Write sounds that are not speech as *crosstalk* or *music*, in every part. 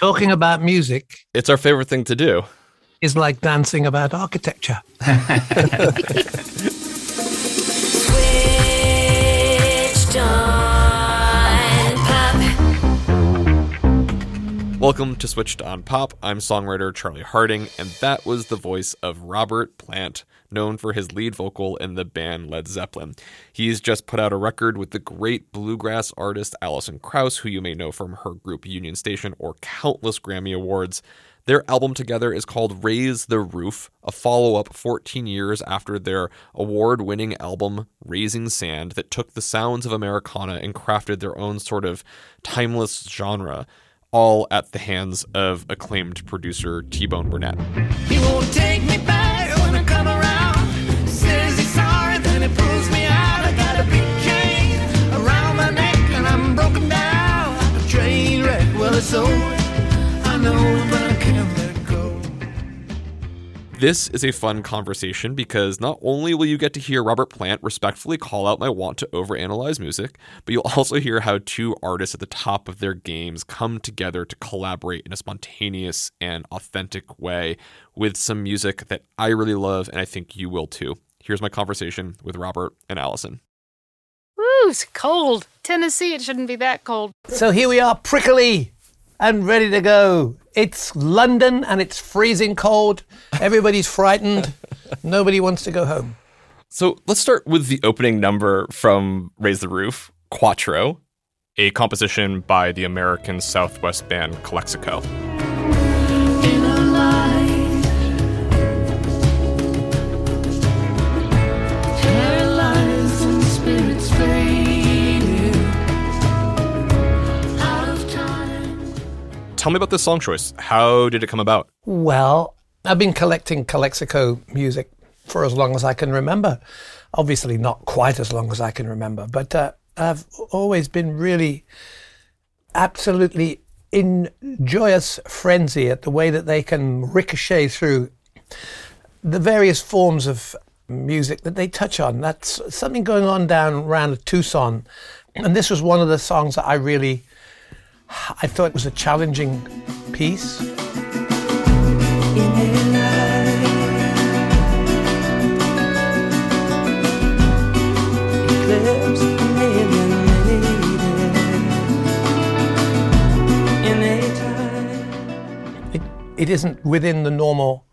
Talking about music It's our favorite thing to do. is like dancing about architecture. *laughs* Switched on pop. Welcome to Switched on Pop. I'm songwriter Charlie Harding, and that was the voice of Robert Plant, known for his lead vocal in the band Led Zeppelin. He's just put out a record with the great bluegrass artist Alison Krauss, who you may know from her group Union Station or countless Grammy Awards. Their album together is called Raise the Roof, a follow up 14 years after their award winning album Raising Sand that took the sounds of Americana and crafted their own sort of timeless genre, all at the hands of acclaimed producer T Bone Burnett. This is a fun conversation because not only will you get to hear Robert Plant respectfully call out my want to overanalyze music, but you'll also hear how two artists at the top of their games come together to collaborate in a spontaneous and authentic way with some music that I really love and I think you will too. Here's my conversation with Robert and Alison. Woo, it's cold. Tennessee, it shouldn't be that cold. So here we are, prickly and ready to go. It's London and it's freezing cold. Everybody's frightened. *laughs* Nobody wants to go home. So let's start with the opening number from Raise the Roof, Quattro, a composition by the American Southwest band Calexico. Tell me about this song choice. How did it come about? Well, I've been collecting Calexico music for as long as I can remember. Obviously, not quite as long as I can remember, but uh, I've always been really absolutely in joyous frenzy at the way that they can ricochet through the various forms of music that they touch on. That's something going on down around Tucson. And this was one of the songs that I really I thought it was a challenging piece. it, it isn't within the normal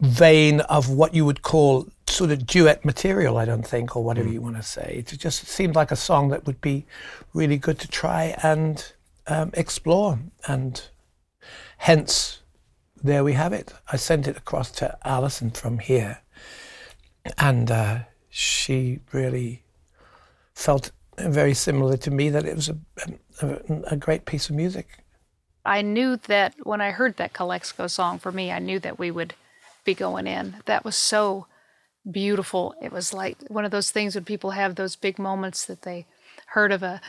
vein of what you would call sort of duet material, I don't think, or whatever mm. you want to say. It just seemed like a song that would be really good to try and um, explore. And hence, there we have it. I sent it across to Alison from here, and uh, she really felt very similar to me that it was a, a, a great piece of music. I knew that when I heard that Calexico song for me, I knew that we would be going in. That was so beautiful. It was like one of those things when people have those big moments that they heard of a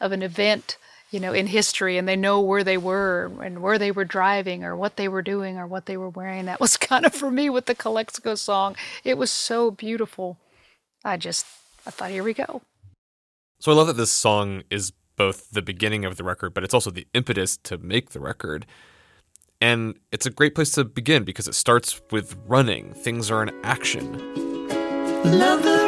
of an event, you know, in history and they know where they were and where they were driving or what they were doing or what they were wearing. That was *laughs* kind of for me with the Calexico song. It was so beautiful. I just I thought here we go. So I love that this song is both the beginning of the record, but it's also the impetus to make the record. And it's a great place to begin because it starts with running. Things are in action. Love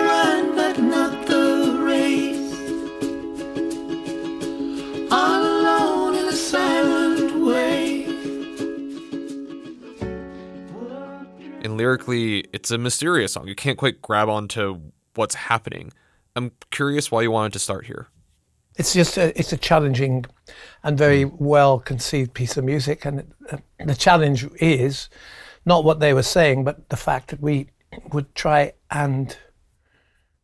lyrically, it's a mysterious song. You can't quite grab onto what's happening. I'm curious why you wanted to start here. It's just a, it's a challenging and very hmm. well conceived piece of music, and the challenge is not what they were saying, but the fact that we would try and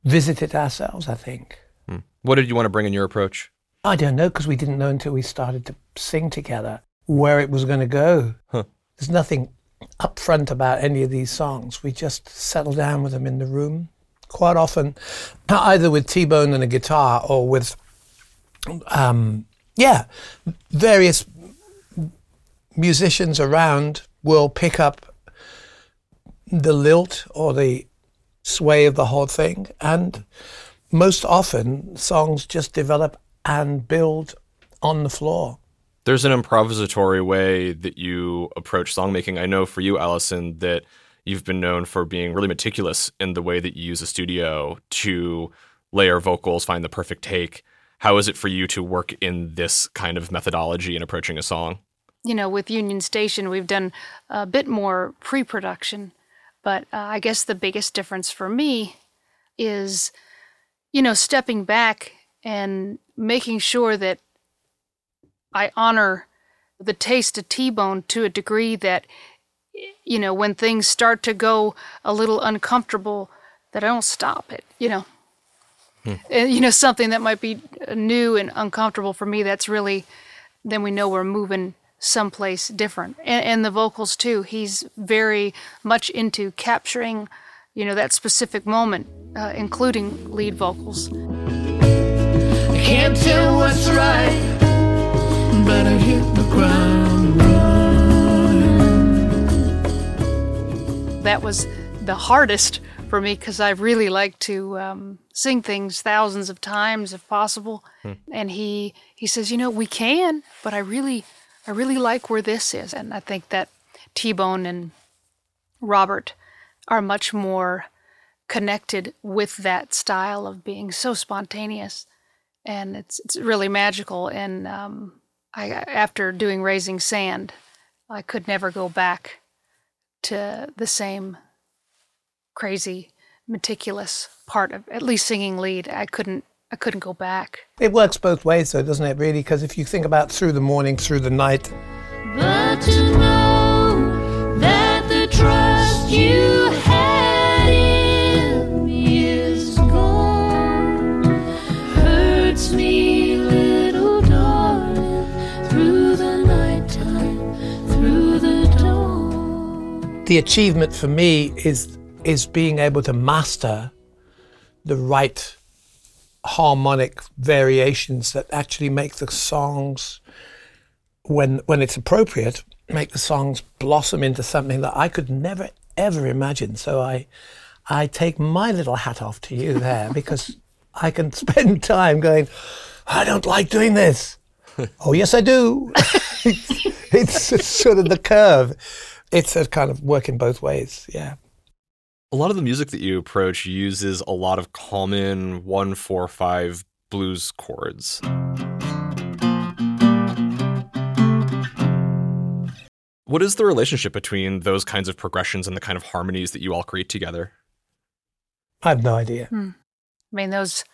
visit it ourselves. I think hmm. What did you want to bring in your approach? I don't know because we didn't know until we started to sing together. where it was going to go. There's nothing upfront about any of these songs. We just settle down with them in the room. Quite often, either with T Bone and a guitar or with, um, yeah, various musicians around will pick up the lilt or the sway of the whole thing. And most often, songs just develop and build on the floor. There's an improvisatory way that you approach songmaking. I know for you, Alison, that you've been known for being really meticulous in the way that you use a studio to layer vocals, find the perfect take. How is it for you to work in this kind of methodology in approaching a song? you know, with Union Station, we've done a bit more pre production. But uh, I guess the biggest difference for me is, you know, stepping back and making sure that I honor the taste of T Bone to a degree that, you know, when things start to go a little uncomfortable, that I don't stop it, you know. And, you know, something that might be new and uncomfortable for me, that's really, then we know we're moving someplace different. And, and the vocals too. He's very much into capturing, you know, that specific moment, uh, including lead vocals. I can't tell what's right, but I hit the ground running. That was the hardest for me because I really like to um, sing things thousands of times if possible. And he he says, you know, we can, but I really I really like where this is, and I think that T Bone and Robert are much more connected with that style of being so spontaneous, and it's it's really magical. And um, I after doing Raising Sand, I could never go back to the same crazy, meticulous part of at least singing lead. I couldn't I couldn't go back. It works both ways, though, doesn't it, really? Because if you think about through the morning, through the night, the achievement for me is is being able to master the right harmonic variations that actually make the songs when when it's appropriate make the songs blossom into something that I could never ever imagine. So I I take my little hat off to you there because I can spend *laughs* time going I don't like doing this. *laughs* Oh yes I do. *laughs* It's, it's sort of the curve it's a kind of work in both ways yeah A lot of the music that you approach uses a lot of common one, four, five blues chords. What is the relationship between those kinds of progressions and the kind of harmonies that you all create together? I have no idea. Hmm. I mean, those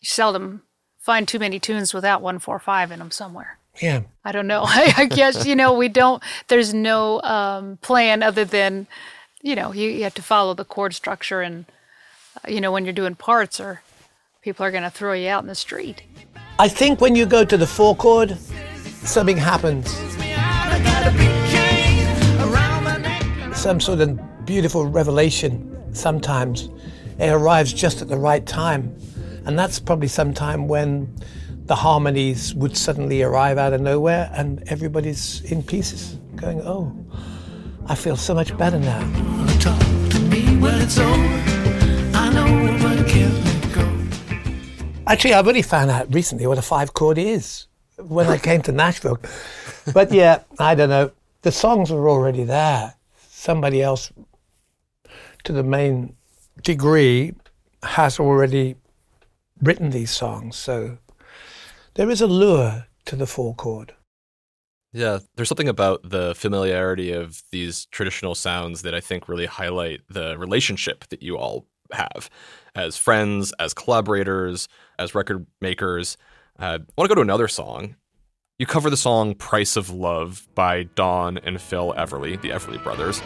you seldom find too many tunes without one four five in them somewhere. Yeah. I don't know. *laughs* I, I guess you know we don't. There's no um, plan other than you know you, you have to follow the chord structure and uh, you know when you're doing parts or people are going to throw you out in the street. I think when you go to the four chord, something happens. I got a big chain around my neck. and Some sort of beautiful revelation sometimes. It arrives just at the right time. And that's probably some time when the harmonies would suddenly arrive out of nowhere and everybody's in pieces, going, oh, I feel so much better now. Actually, I've only found out recently what a five chord is when I came to Nashville. But yeah, I don't know. The songs were already there. Somebody else, to the main degree, has already written these songs. So there is a lure to the four chord. Yeah, there's something about the familiarity of these traditional sounds that I think really highlight the relationship that you all have as friends, as collaborators, as record makers. Uh, I want to go to another song. You cover the song Price of Love by Don and Phil Everly, the Everly brothers.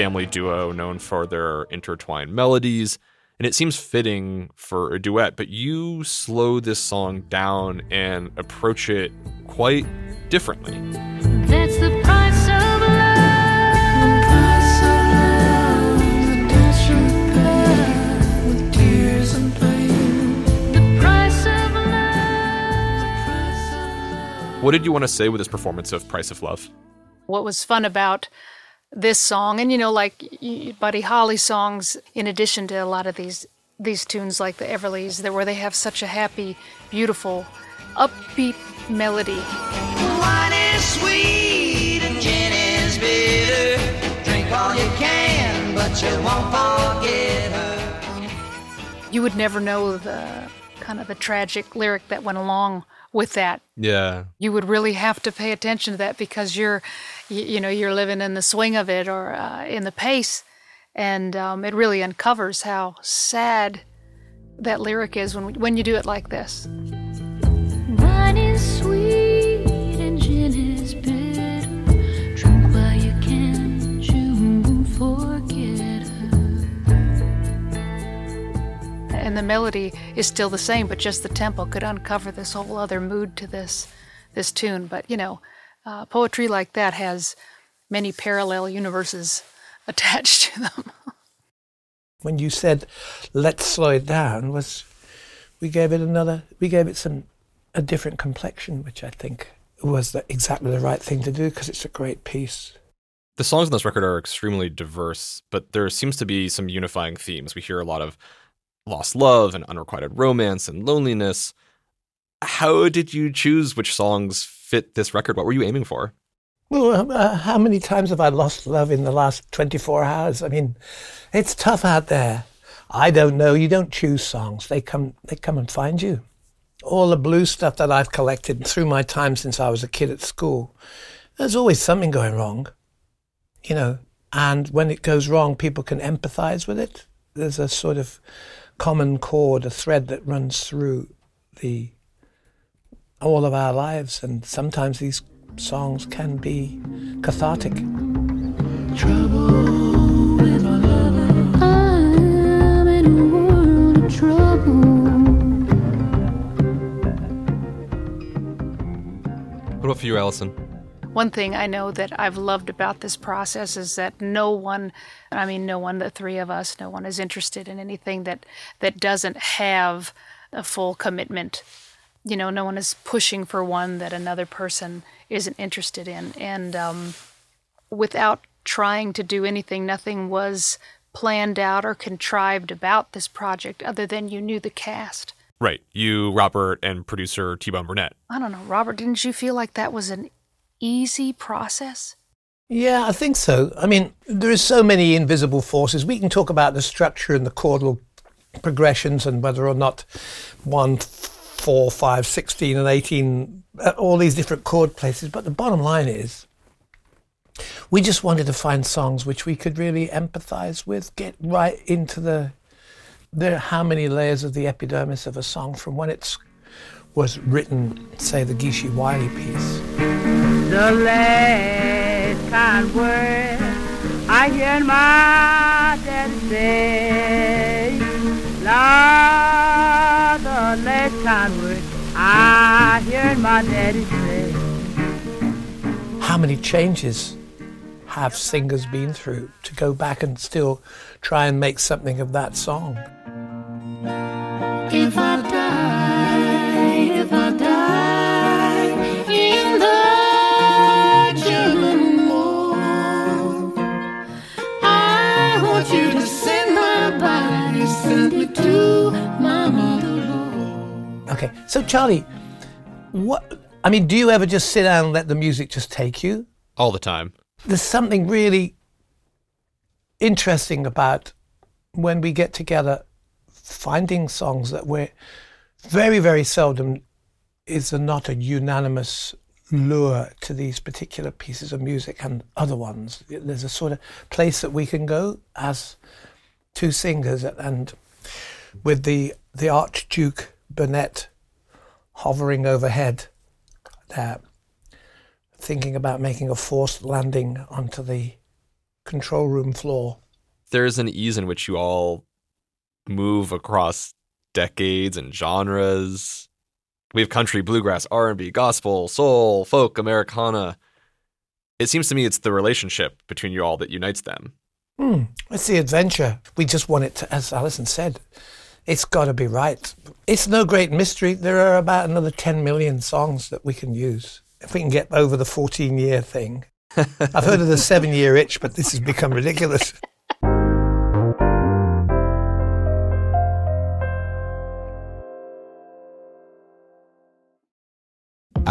Family duo known for their intertwined melodies, and it seems fitting for a duet, but you slow this song down and approach it quite differently. That's the price of love. The price of love is a desperate path with tears and pain. The price of love. The price of love. What did you want to say with this performance of Price of Love? what was fun about this song and you know like buddy holly songs in addition to a lot of these these tunes like the everleys that where they have such a happy beautiful upbeat melody Wine is sweet and gin is bitter. Drink all you can, but you won't forget her. you would never know the kind of the tragic lyric that went along with that. Yeah. you would really have to pay attention to that because you're you, you know you're living in the swing of it or uh, in the pace. And um, it really uncovers how sad that lyric is when when you do it like this and the melody is still the same but just the tempo could uncover this whole other mood to this this tune but you know uh, poetry like that has many parallel universes *laughs* attached to them When you said, let's slow it down, was we gave it another, we gave it some, a different complexion, which I think was the, exactly the right thing to do because it's a great piece. The songs on this record are extremely diverse, but there seems to be some unifying themes. We hear a lot of lost love and unrequited romance and loneliness. How did you choose which songs fit this record? What were you aiming for? Well, uh, how many times have I lost love in the last 24 hours? I mean, it's tough out there. I don't know. You don't choose songs. They come, they come and find you. All the blues stuff that I've collected through my time since I was a kid at school, there's always something going wrong, you know. And when it goes wrong, people can empathize with it. There's a sort of common chord, a thread that runs through the all of our lives, and sometimes these songs can be cathartic. What about for you, Alison? One thing I know that I've loved about this process is that no one, I mean, no one, the three of us, no one is interested in anything that, that doesn't have a full commitment. You know, no one is pushing for one that another person isn't interested in. And um, without trying to do anything, nothing was planned out or contrived about this project other than you knew the cast. Right. You, Robert, and producer T Bone Burnett. I don't know, Robert, didn't you feel like that was an easy process? Yeah, I think so. I mean, there is so many invisible forces. We can talk about the structure and the chordal progressions and whether or not one, four, five, 16, and 18, uh, all these different chord places. But the bottom line is, we just wanted to find songs which we could really empathize with, get right into the, the how many layers of the epidermis of a song from when it was written, say, the Geeshie Wiley piece. The last kind word I hear my daddy say, Lord, the last kind word I hear my daddy say. how many changes have singers been through to go back and still try and make something of that song? If I Okay, so Charlie, what? I mean, do you ever just sit down and let the music just take you? All the time. There's something really interesting about when we get together, finding songs that we're very, very seldom is there not a unanimous lure to these particular pieces of music and other ones. There's a sort of place that we can go as two singers, and with the the Archduke Burnett hovering overhead, there, thinking about making a forced landing onto the control room floor. There's an ease in which you all move across decades and genres. We have country, bluegrass, R&B, gospel, soul, folk, Americana. It seems to me it's the relationship between you all that unites them. Hmm. It's the adventure. We just want it to, as Alison said, it's got to be right. It's no great mystery. There are about another 10 million songs that we can use. If we can get over the 14 year thing. *laughs* I've heard of the seven year itch, but this has become ridiculous.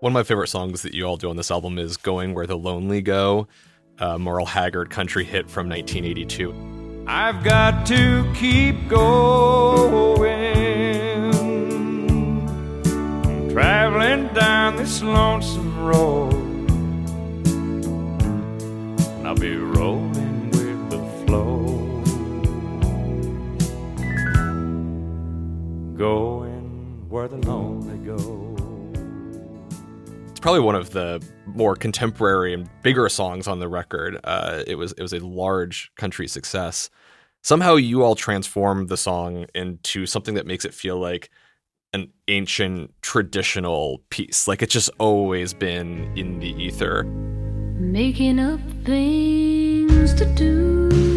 One of my favorite songs that you all do on this album is Going Where the Lonely Go, a Merle Haggard country hit from 1982. I've got to keep going. Traveling down this lonesome road. And I'll be rolling with the flow. Going where the lonely. It's probably one of the more contemporary and bigger songs on the record. Uh, it was it was a large country success. Somehow you all transformed the song into something that makes it feel like an ancient traditional piece. Like it's just always been in the ether. making up things to do.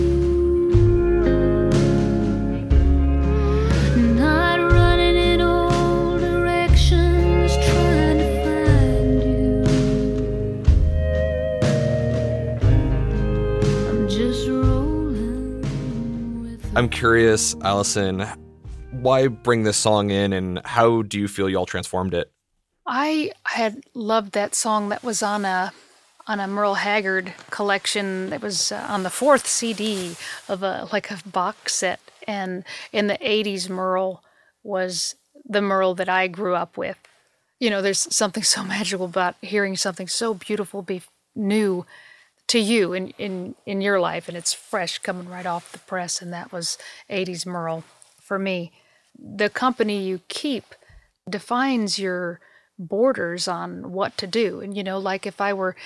I'm curious, Alison, why bring this song in and how do you feel y'all transformed it? I had loved that song that was on a on a Merle Haggard collection that was uh, on the fourth CD of a like a box set and in the 80s Merle was the Merle that I grew up with. You know, there's something so *laughs* magical about hearing something so beautiful be new to you in, in, in your life and it's fresh coming right off the press and that was 80s Merle for me. The company you keep defines your borders on what to do. And, you know, like if I were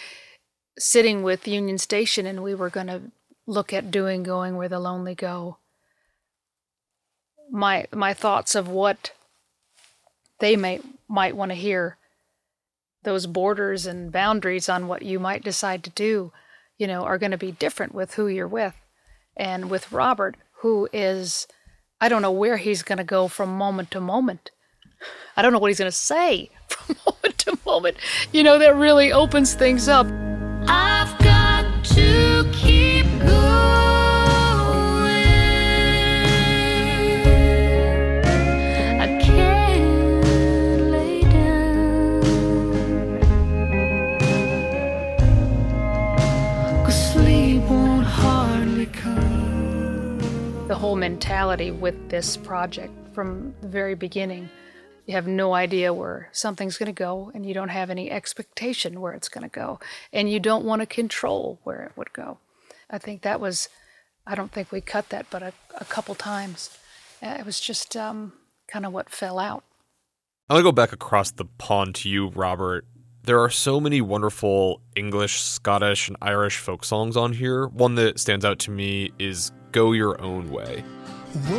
sitting with Union Station and we were going to look at doing Going Where the Lonely Go, my, my thoughts of what they may, might want to hear, those borders and boundaries on what you might decide to do, you know, are going to be different with who you're with. And with Robert, who is, I don't know where he's going to go from moment to moment. I don't know what he's going to say *laughs* from moment to moment. You know, that really opens things up. I've The whole mentality with this project from the very beginning. You have no idea where something's going to go, and you don't have any expectation where it's going to go, and you don't want to control where it would go. I think that was, I don't think we cut that, but a, a couple times. Uh, It was just um, kind of what fell out. I want to go back across the pond to you, Robert. There are so many wonderful English, Scottish, and Irish folk songs on here. One that stands out to me is Go Your Own Way. Whoa,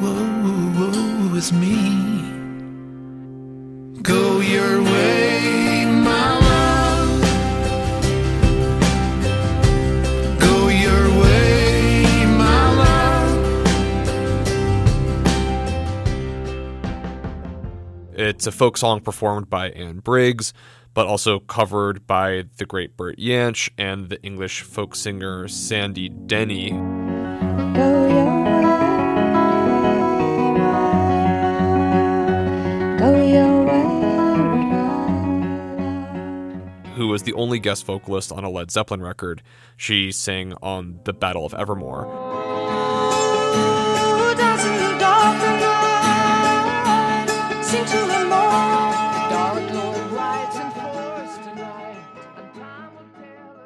whoa, whoa, is me. Go your way, my love. Go your way, my love. It's a folk song performed by Anne Briggs, but also covered by the great Bert Jansch and the English folk singer Sandy Denny. Who was the only guest vocalist on a Led Zeppelin record. She sang on The Battle of Evermore.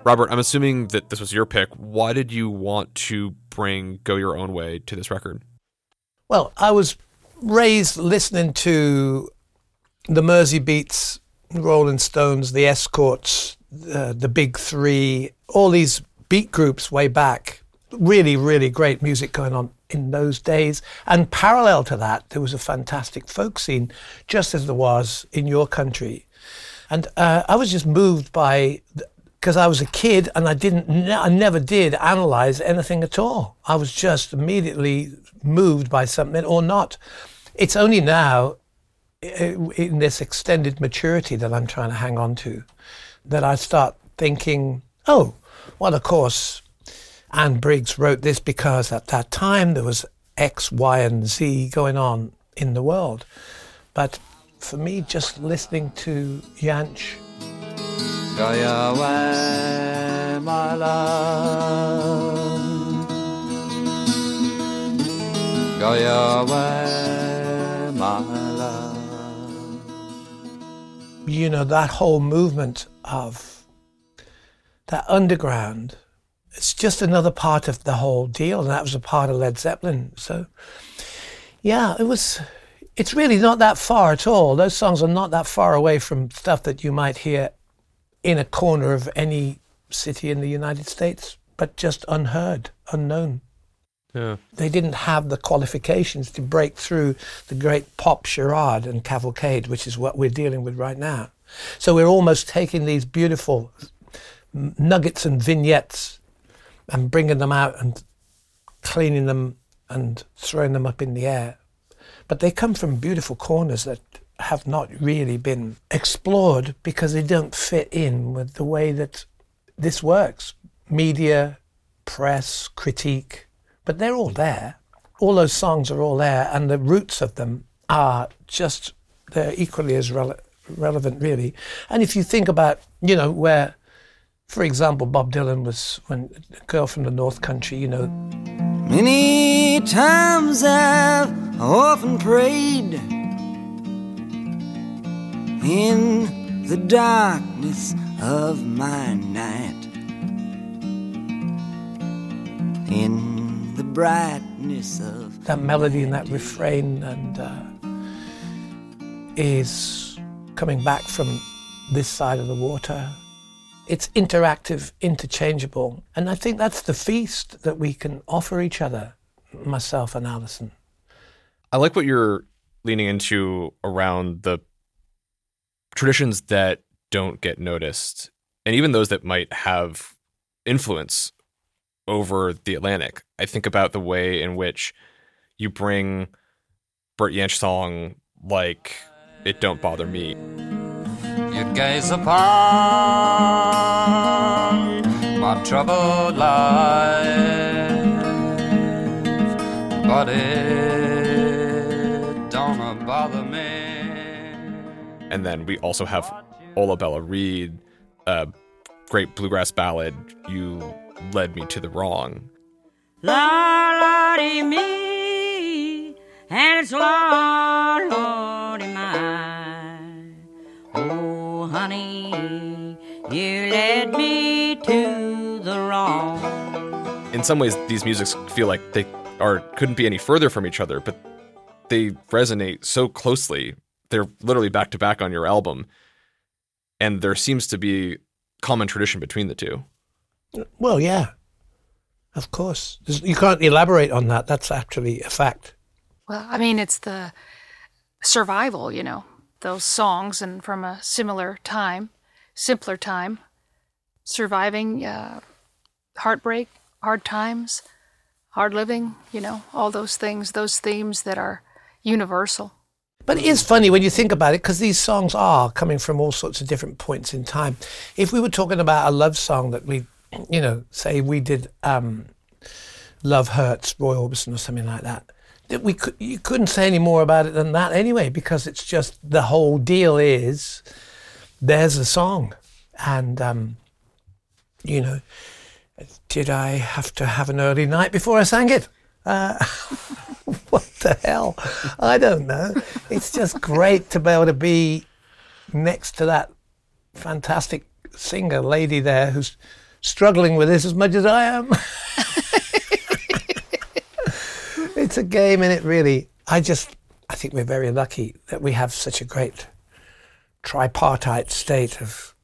Robert, I'm assuming that this was your pick. Why did you want to bring Go Your Own Way to this record? Well, I was raised listening to the Mersey Beats, Rolling Stones, the Escorts, uh, the Big Three, all these beat groups way back. Really, really great music going on in those days. And parallel to that, there was a fantastic folk scene, just as there was in your country. And uh, I was just moved by, because I was a kid and I didn't, I never did analyze anything at all. I was just immediately moved by something or not. It's only now, in this extended maturity that I'm trying to hang on to, that I start thinking, oh, well, of course, Anne Briggs wrote this because at that time there was X, Y, and Z going on in the world. But for me, just listening to Jansch, Go your way, my love. Go your way, my love. you know, that whole movement of that underground, it's just another part of the whole deal. And that was a part of Led Zeppelin. So, yeah, it was, it's really not that far at all. Those songs are not that far away from stuff that you might hear in a corner of any city in the United States, but just unheard, unknown. Yeah. They didn't have the qualifications to break through the great pop charade and cavalcade, which is what we're dealing with right now. So we're almost taking these beautiful nuggets and vignettes and bringing them out and cleaning them and throwing them up in the air. But they come from beautiful corners that have not really been explored because they don't fit in with the way that this works media, press, critique. But they're all there. All those songs are all there, and the roots of them are just, they're equally as rele- relevant, really. And if you think about, you know, where, for example, Bob Dylan was, when a girl from the North Country, you know, Many times I've often prayed in the darkness of my night, in the brightness of that melody and that refrain and uh, is coming back from this side of the water. It's interactive, interchangeable, and I think that's the feast that we can offer each other, myself and Alison. I like what you're leaning into around the traditions that don't get noticed, and even those that might have influence over the Atlantic. I think about the way in which you bring Bert Jansch song like "It Don't Bother Me." You gaze upon my troubled life, but it And then we also have Ola Belle Reed, a great bluegrass ballad, You Led Me to the Wrong. Lordy me, and it's mine. Oh, honey, you led me to the wrong. In some ways, these musics feel like they are couldn't be any further from each other, but they resonate so closely. They're literally back to back on your album, and there seems to be common tradition between the two. Well, yeah, of course. There's, you can't elaborate on that. That's actually a fact. Well, I mean, it's the survival, you know, those songs, and from a similar time, simpler time, surviving uh, heartbreak, hard times, hard living, you know, all those things, those themes that are universal. But it is funny when you think about it because these songs are coming from all sorts of different points in time. If we were talking about a love song that we, you know, say we did um, Love Hurts, Roy Orbison or something like that, that we could, you couldn't say any more about it than that anyway because it's just the whole deal is there's a song And, um, you know, did I have to have an early night before I sang it? Uh, *laughs* *laughs* what the hell? I don't know. It's just great to be able to be next to that fantastic singer lady there who's struggling with this as much as I am. *laughs* it's a game, in it really. I just, I think we're very lucky that we have such a great tripartite state of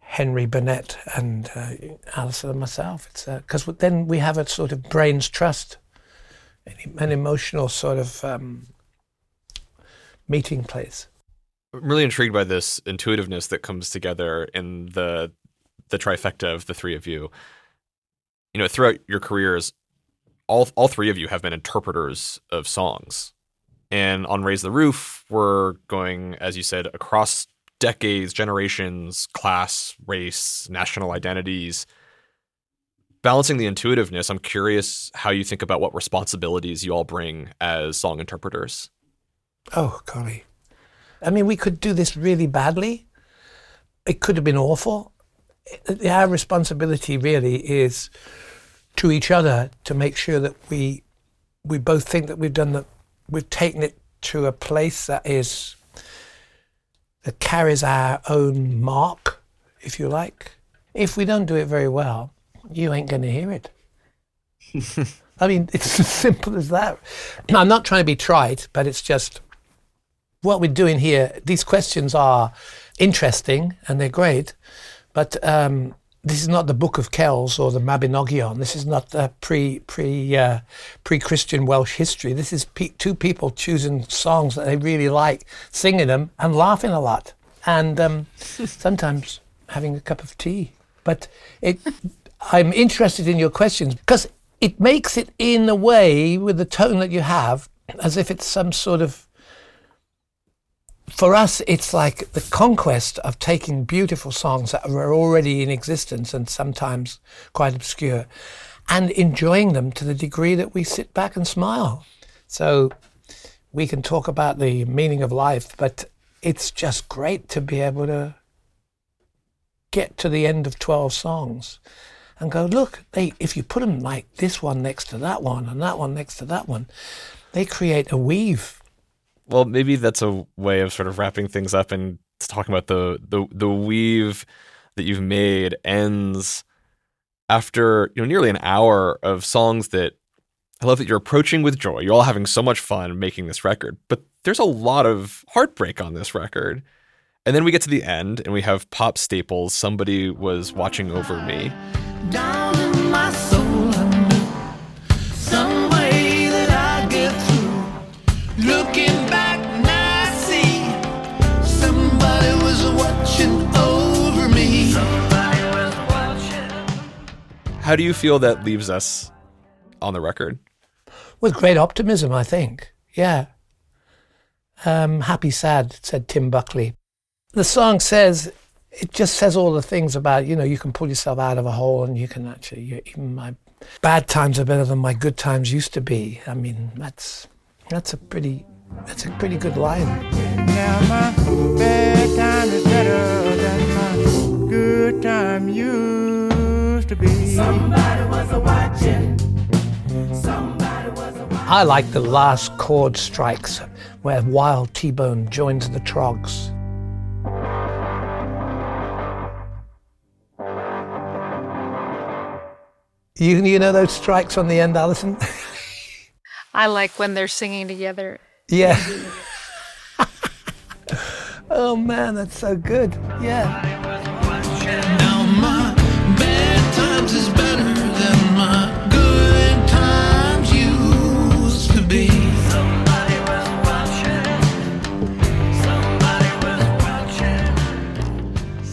Henry Burnett and uh, Alison and myself. Because then we have a sort of brains trust, an, emotional sort of um, meeting place. I'm really intrigued by this intuitiveness that comes together in the the trifecta of the three of you. You know, throughout your careers, all all three of you have been interpreters of songs. And on Raise the Roof, we're going, as you said, across decades, generations, class, race, national identities. Balancing the intuitiveness, I'm curious how you think about what responsibilities you all bring as song interpreters. Oh, golly. I mean, we could do this really badly. It could have been awful. Our responsibility really is to each other to make sure that we we both think that we've done that we've taken it to a place that is that carries our own mark, if you like. If we don't do it very well, you ain't going to hear it. *laughs* I mean, it's *laughs* as simple as that. I'm not trying to be trite, but it's just what we're doing here. These questions are interesting and they're great, but um, this is not the Book of Kells or the Mabinogion. This is not uh, pre pre uh, pre Christian Welsh history. This is pe- two people choosing songs that they really like, singing them and laughing a lot, and um, *laughs* sometimes having a cup of tea. But it, I'm interested in your questions because it makes it in a way with the tone that you have, as if it's some sort of for us, it's like the conquest of taking beautiful songs that are already in existence and sometimes quite obscure and enjoying them to the degree that we sit back and smile. So we can talk about the meaning of life, but it's just great to be able to get to the end of 12 songs and go, look, they, if you put them like this one next to that one and that one next to that one, they create a weave well, maybe that's a way of sort of wrapping things up and talking about the the the weave that you've made ends after you know nearly an hour of songs that I love that you're approaching with joy. You're all having so much fun making this record, but there's a lot of heartbreak on this record. And then we get to the end and we have Pops Staples. Somebody was watching over me. Down in my soul, I knew some way that I get through. Looking back, now I see somebody was watching over me. Somebody was watching. How do you feel that leaves us on the record? with great optimism, I think. Yeah. Um, happy, sad, said Tim Buckley. The song says, it just says all the things about, you know, you can pull yourself out of a hole and you can actually, you, even my bad times are better than my good times used to be. I mean, that's, that's a pretty, that's a pretty good line. Now my bad time is better than my good time used to be. I like the last chord strikes where Wild T-Bone joins the Troggs. You, you know those strikes on the end, Alison? *laughs* I like when they're singing together. yeah. *laughs* oh man, that's so good. Yeah. Now my bad times is better than my good times used to be. Somebody was watching. Somebody was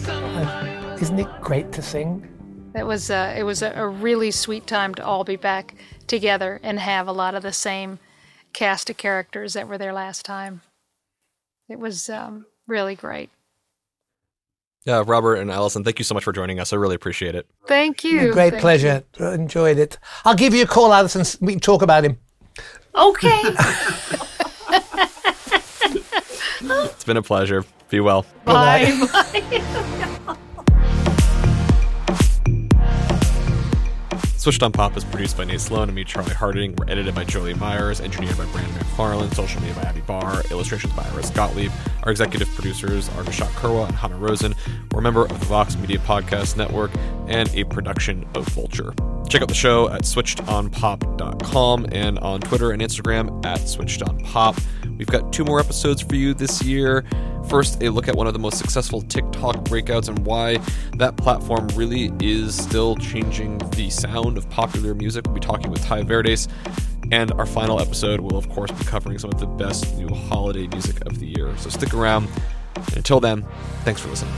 watching. Isn't it great to sing? It was uh, it was a, a really sweet time to all be back together and have a lot of the same cast of characters that were there last time. It was um, really great. Yeah, Robert and Alison, thank you so much for joining us. I really appreciate it. Thank you. Great Thank pleasure. Enjoyed it. I'll give you a call, Alison. We can talk about him. Okay. *laughs* It's been a pleasure. Be well. Bye *laughs* bye. Switched on Pop is produced by Nate Sloan and me, Charlie Harding. We're edited by Jolie Myers, engineered by Brandon McFarland, social media by Abby Barr, illustrations by Iris Gottlieb. Our executive producers are Nishat Kurwa and Hannah Rosen. We're a member of the Vox Media Podcast Network and a production of Vulture. Check out the show at switchedonpop.com and on Twitter and Instagram at switchedonpop. We've got two more episodes for you this year. First, a look at one of the most successful TikTok breakouts and why that platform really is still changing the sound of popular music. We'll be talking with Tai Verdes. And our final episode will, of course, be covering some of the best new holiday music of the year. So stick around. And until then, thanks for listening.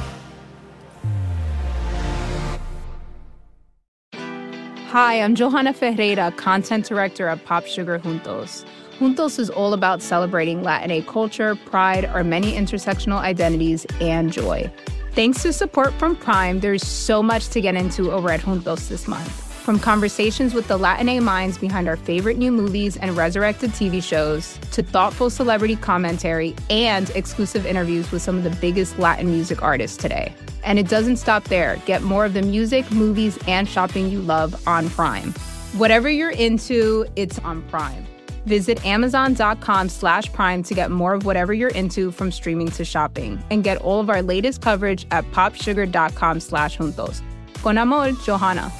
Hi, I'm Johanna Ferreira, content director at Pop Sugar Juntos. Juntos is all about celebrating Latin culture, pride, our many intersectional identities, and joy. Thanks to support from Prime, there's so much to get into over at Juntos this month. From conversations with the Latin minds behind our favorite new movies and resurrected TV shows, to thoughtful celebrity commentary and exclusive interviews with some of the biggest Latin music artists today. And it doesn't stop there. Get more of the music, movies, and shopping you love on Prime. Whatever you're into, it's on Prime. Visit amazon.com slash prime to get more of whatever you're into from streaming to shopping. And get all of our latest coverage at popsugar.com slash juntos. Con amor, Johanna.